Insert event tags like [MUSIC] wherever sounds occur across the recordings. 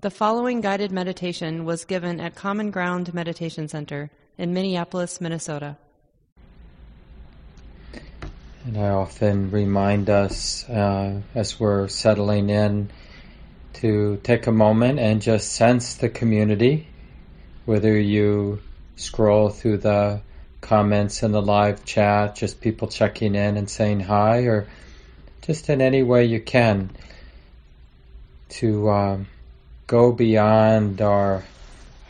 The following guided meditation was given at Common Ground Meditation Center in Minneapolis, Minnesota. And I often remind us uh, as we're settling in to take a moment and just sense the community, whether you scroll through the comments in the live chat, just people checking in and saying hi, or just in any way you can to um, go beyond our,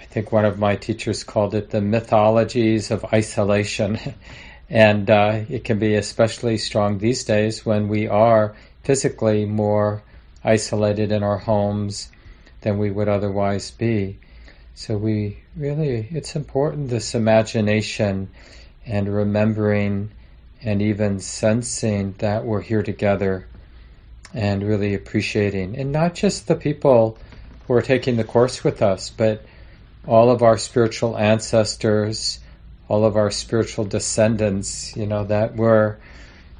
I think one of my teachers called it the mythologies of isolation. [LAUGHS] and uh, it can be especially strong these days when we are physically more isolated in our homes than we would otherwise be. So we really, it's important this imagination and remembering and even sensing that we're here together and really appreciating. And not just the people who are taking the course with us, but all of our spiritual ancestors, all of our spiritual descendants, you know, that were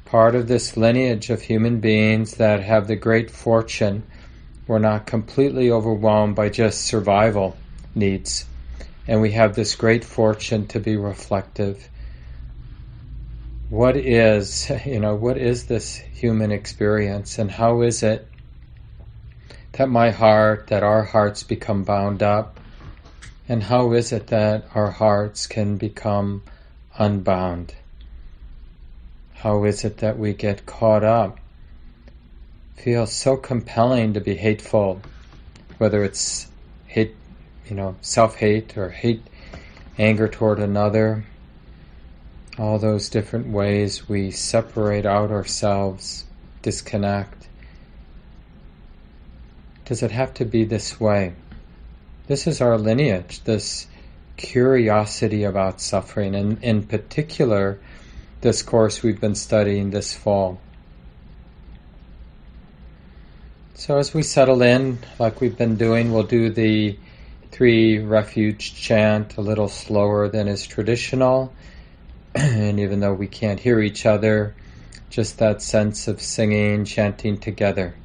part of this lineage of human beings that have the great fortune. We're not completely overwhelmed by just survival needs. And we have this great fortune to be reflective. What is, [LAUGHS] you know, what is this human experience and how is it that my heart, that our hearts become bound up? And how is it that our hearts can become unbound? How is it that we get caught up? Feels so compelling to be hateful, whether it's hate you know, self hate or hate, anger toward another, all those different ways we separate out ourselves, disconnect. Does it have to be this way? This is our lineage, this curiosity about suffering, and in particular, this course we've been studying this fall. So, as we settle in, like we've been doing, we'll do the three refuge chant a little slower than is traditional. [CLEARS THROAT] and even though we can't hear each other, just that sense of singing, chanting together.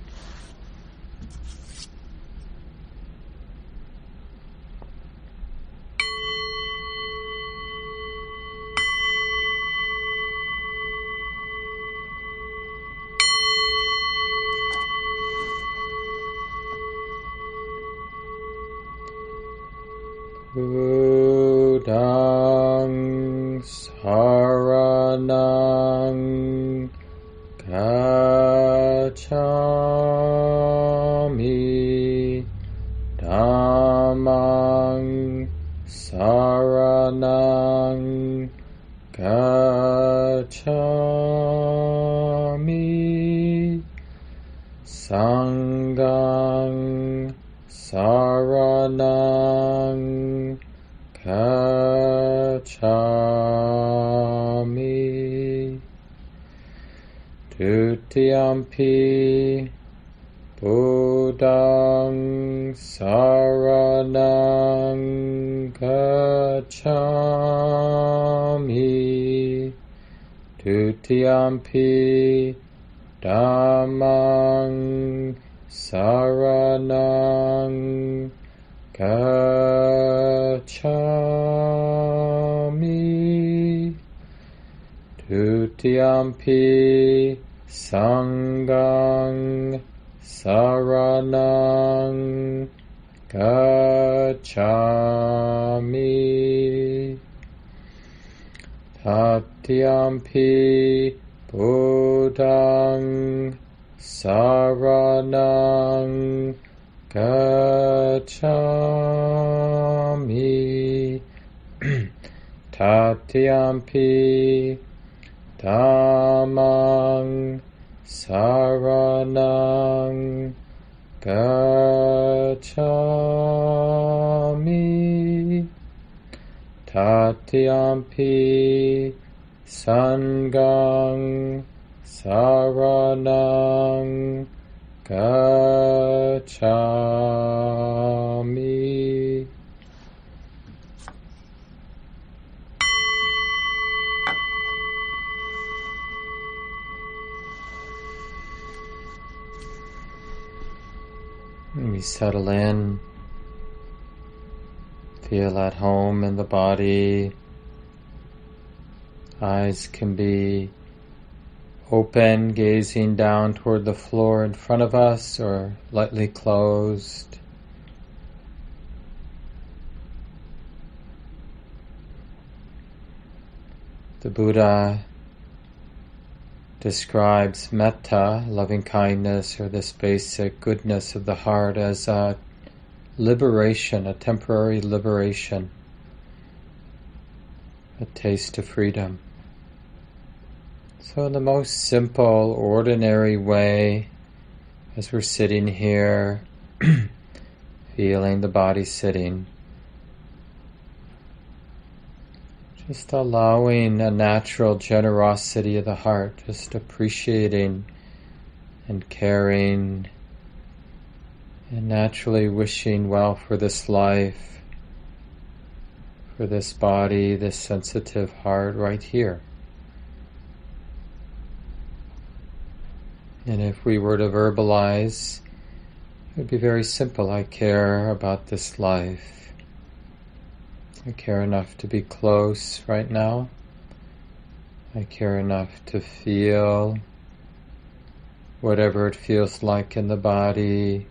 Buddhang saranang Dutiyampi Buddhang saranang gacchami Dutiyampi Dhammang saranang gacchami Dutiyampi sanghang [CLEARS THROAT] Tatiyampi Buddhang saranang gacchami tatiyampi dhammang saranang gacchami tatiyampi sanghang saranang gacchami. We settle in feel at home in the body. Eyes can be open, gazing down toward the floor in front of us, or lightly closed. The Buddha describes metta, loving kindness, or this basic goodness of the heart, as a liberation, a temporary liberation, a taste of freedom. So, in the most simple, ordinary way, as we're sitting here, [CLEARS THROAT] feeling the body sitting, just allowing a natural generosity of the heart, just appreciating and caring and naturally wishing well for this life, for this body, this sensitive heart right here. And if we were to verbalize, it would be very simple. I care about this life. I care enough to be close right now. I care enough to feel whatever it feels like in the body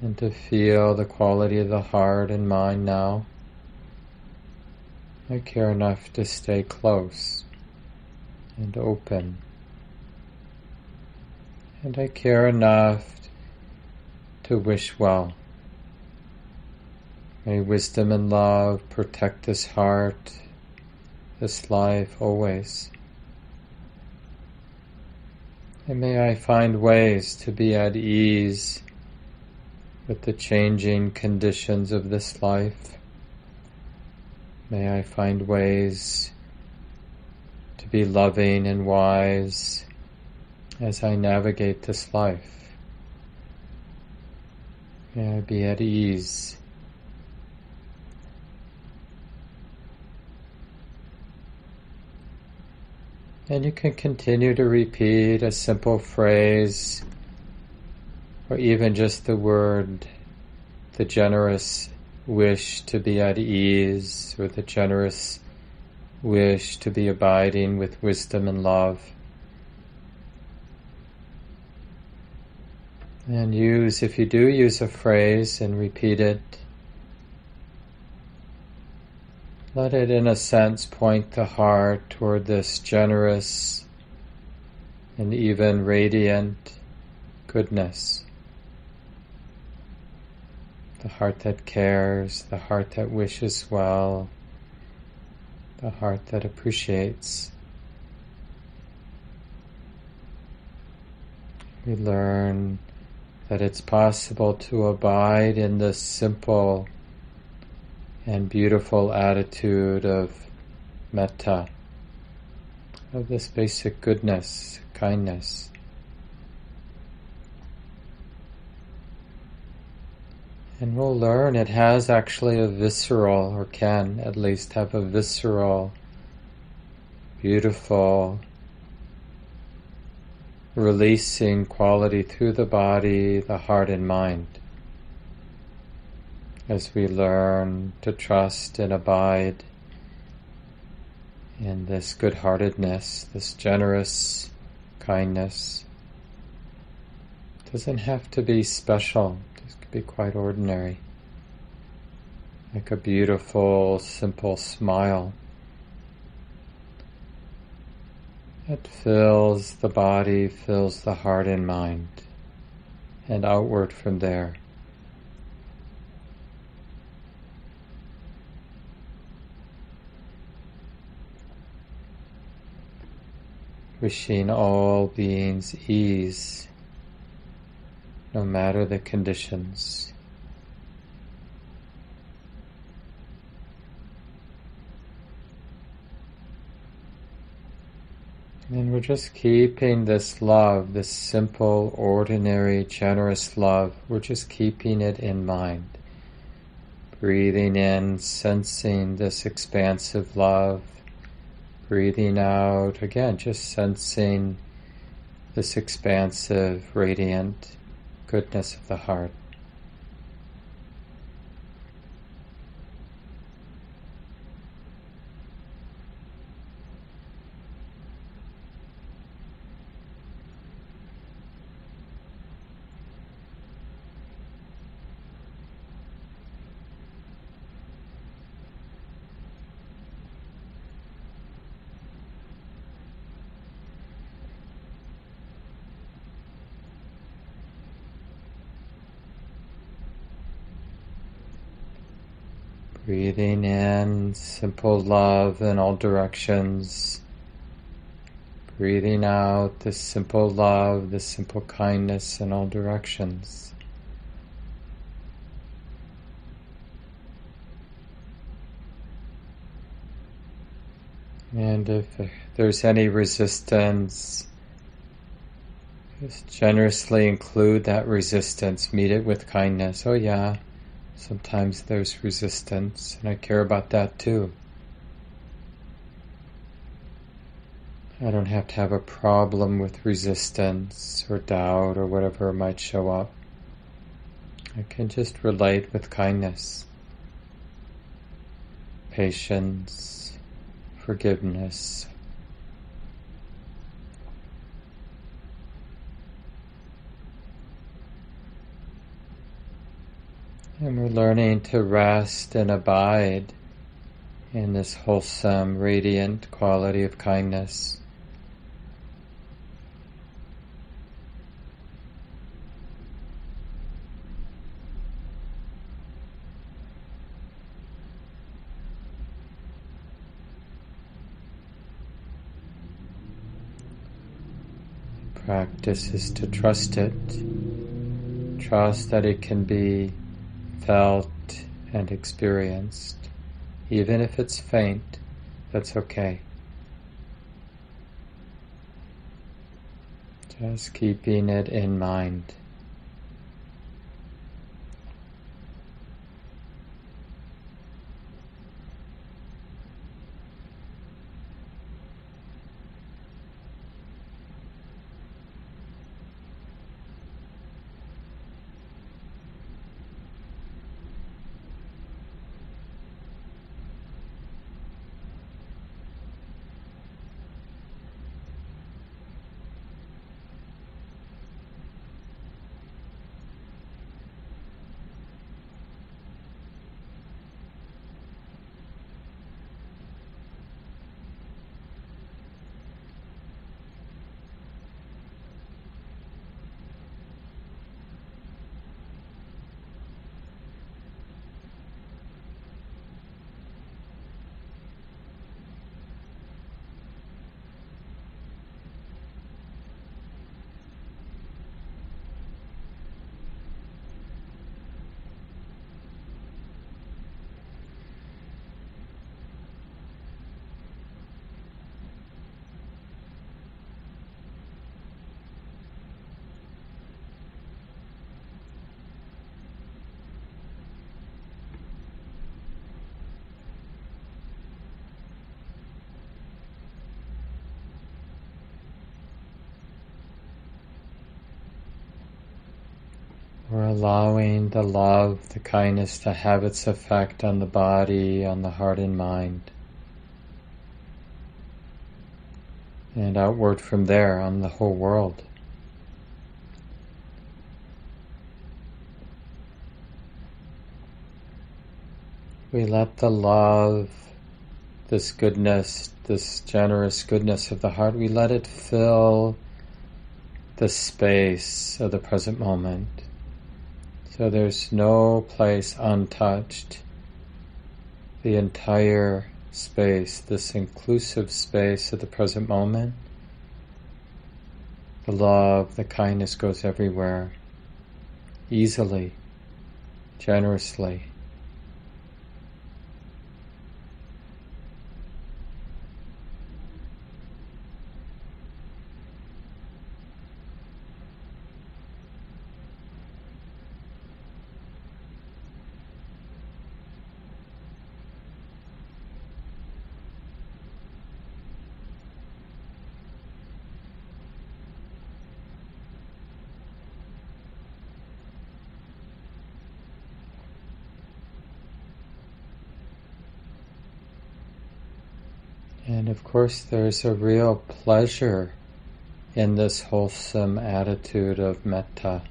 and to feel the quality of the heart and mind now. I care enough to stay close and open. And I care enough to wish well. May wisdom and love protect this heart, this life always. And may I find ways to be at ease with the changing conditions of this life. May I find ways to be loving and wise as I navigate this life. May I be at ease. And you can continue to repeat a simple phrase or even just the word, the generous wish to be at ease or the generous wish to be abiding with wisdom and love. And use, if you do use a phrase and repeat it, let it in a sense point the heart toward this generous and even radiant goodness. The heart that cares, the heart that wishes well, the heart that appreciates. We learn that it's possible to abide in this simple and beautiful attitude of metta, of this basic goodness, kindness. And we'll learn it has actually a visceral, or can at least have a visceral, beautiful, releasing quality through the body, the heart, and mind. As we learn to trust and abide in this good heartedness, this generous kindness, it doesn't have to be special, it could be quite ordinary. Like a beautiful, simple smile It fills the body, fills the heart and mind, and outward from there. Wishing all beings ease, no matter the conditions. And we're just keeping this love, this simple, ordinary, generous love, we're just keeping it in mind. Breathing in, sensing this expansive love. Breathing out, again, just sensing this expansive, radiant goodness of the heart. Breathing in simple love in all directions. Breathing out the simple love, the simple kindness in all directions. And if there's any resistance, just generously include that resistance, meet it with kindness. Oh, yeah, sometimes there's resistance, and I care about that too. I don't have to have a problem with resistance or doubt or whatever might show up. I can just relate with kindness, patience, forgiveness, And we're learning to rest and abide in this wholesome, radiant quality of kindness. Practice is to trust it. Trust that it can be felt and experienced. Even if it's faint, that's okay. Just keeping it in mind. We're allowing the love, the kindness to have its effect on the body, on the heart and mind. And outward from there on the whole world. We let the love, this goodness, this generous goodness of the heart, we let it fill the space of the present moment. So there's no place untouched. The entire space, this inclusive space of the present moment, the love, the kindness goes everywhere, easily, generously. And of course, there's a real pleasure in this wholesome attitude of metta.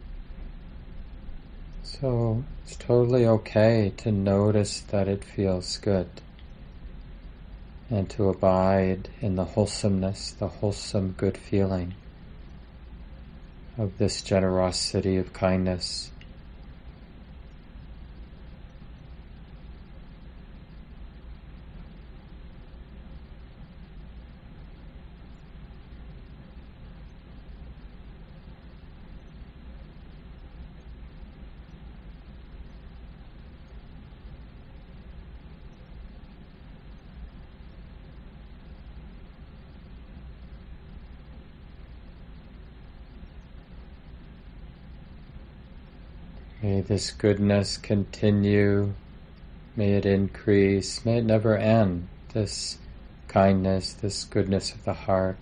So it's totally okay to notice that it feels good and to abide in the wholesomeness, the wholesome good feeling of this generosity of kindness. May this goodness continue. May it increase. May it never end. This kindness, this goodness of the heart.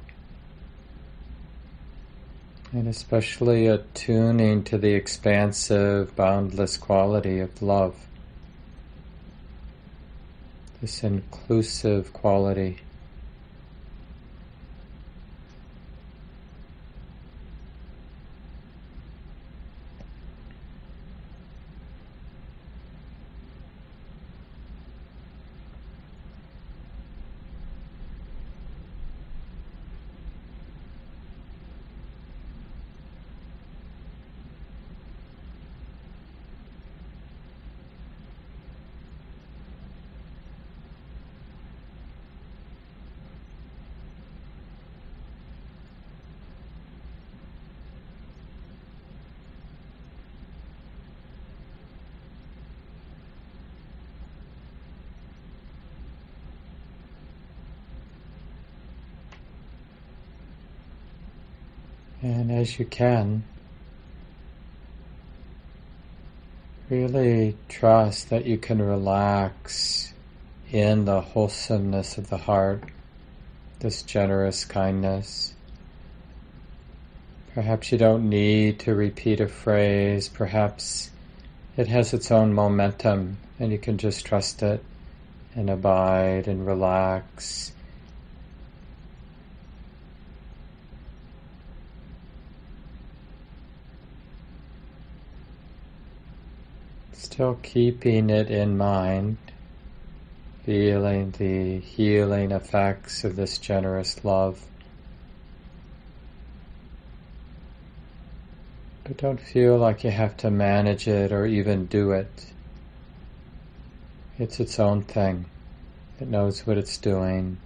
And especially attuning to the expansive, boundless quality of love. This inclusive quality. And as you can, really trust that you can relax in the wholesomeness of the heart, this generous kindness. Perhaps you don't need to repeat a phrase, perhaps it has its own momentum and you can just trust it and abide and relax Still keeping it in mind, feeling the healing effects of this generous love. But don't feel like you have to manage it or even do it. It's its own thing. It knows what it's doing.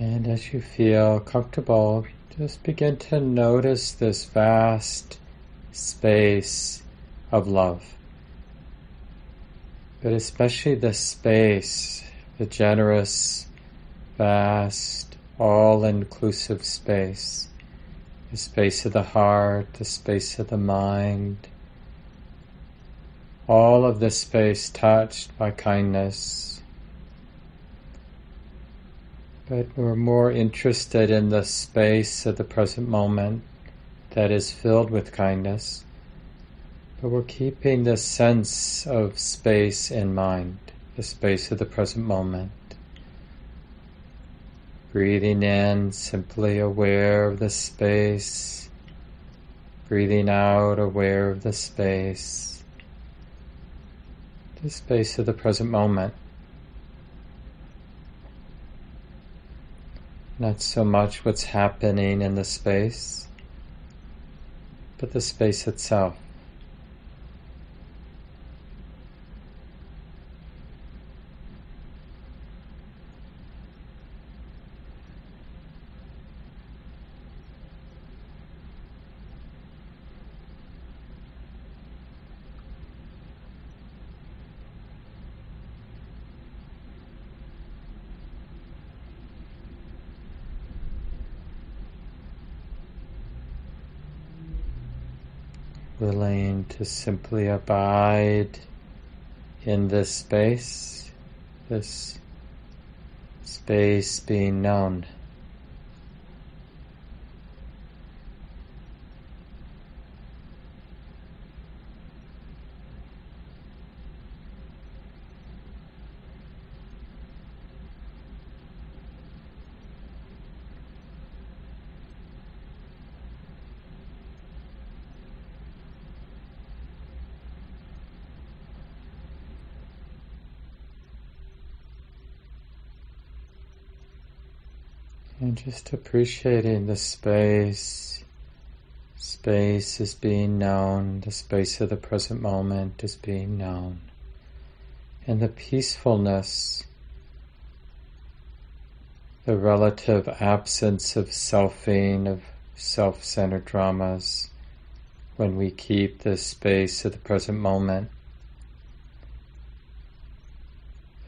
And as you feel comfortable, just begin to notice this vast space of love. But especially the space, the generous, vast, all-inclusive space. The space of the heart, the space of the mind. All of this space touched by kindness, but we're more interested in the space of the present moment that is filled with kindness. But we're keeping the sense of space in mind, the space of the present moment. Breathing in, simply aware of the space. Breathing out, aware of the space. The space of the present moment. Not so much what's happening in the space, but the space itself. To simply abide in this space, this space being known. And just appreciating the space. Space is being known, the space of the present moment is being known. And the peacefulness, the relative absence of selfing, of self centered dramas, when we keep this space of the present moment.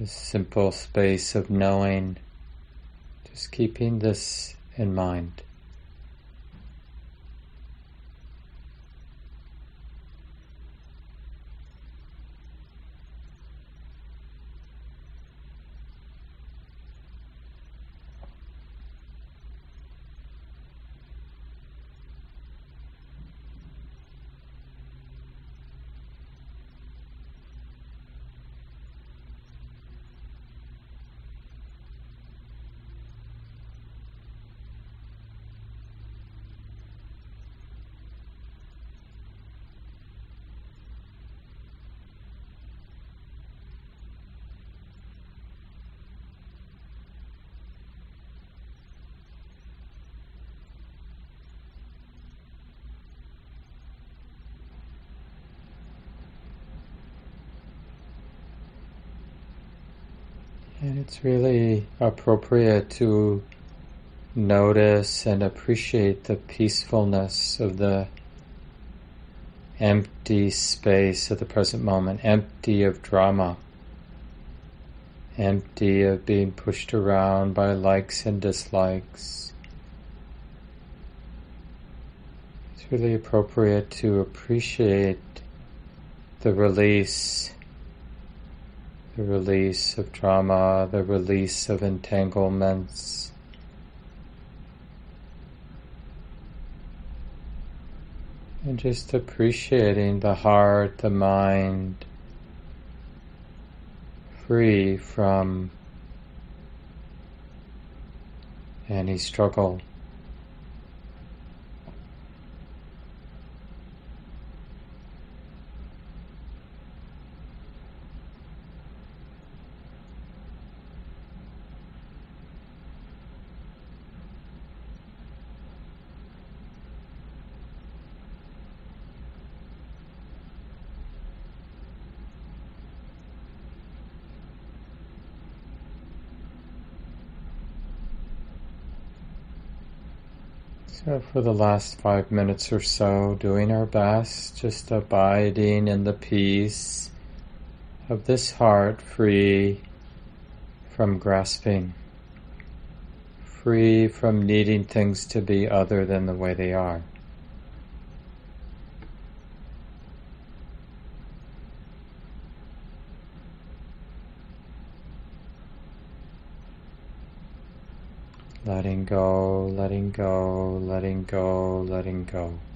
The simple space of knowing just keeping this in mind. It's really appropriate to notice and appreciate the peacefulness of the empty space of the present moment, empty of drama, empty of being pushed around by likes and dislikes. It's really appropriate to appreciate the release the release of trauma, the release of entanglements. And just appreciating the heart, the mind, free from any struggle. So, for the last five minutes or so, doing our best, just abiding in the peace of this heart, free from grasping, free from needing things to be other than the way they are. Letting go, letting go, letting go, letting go.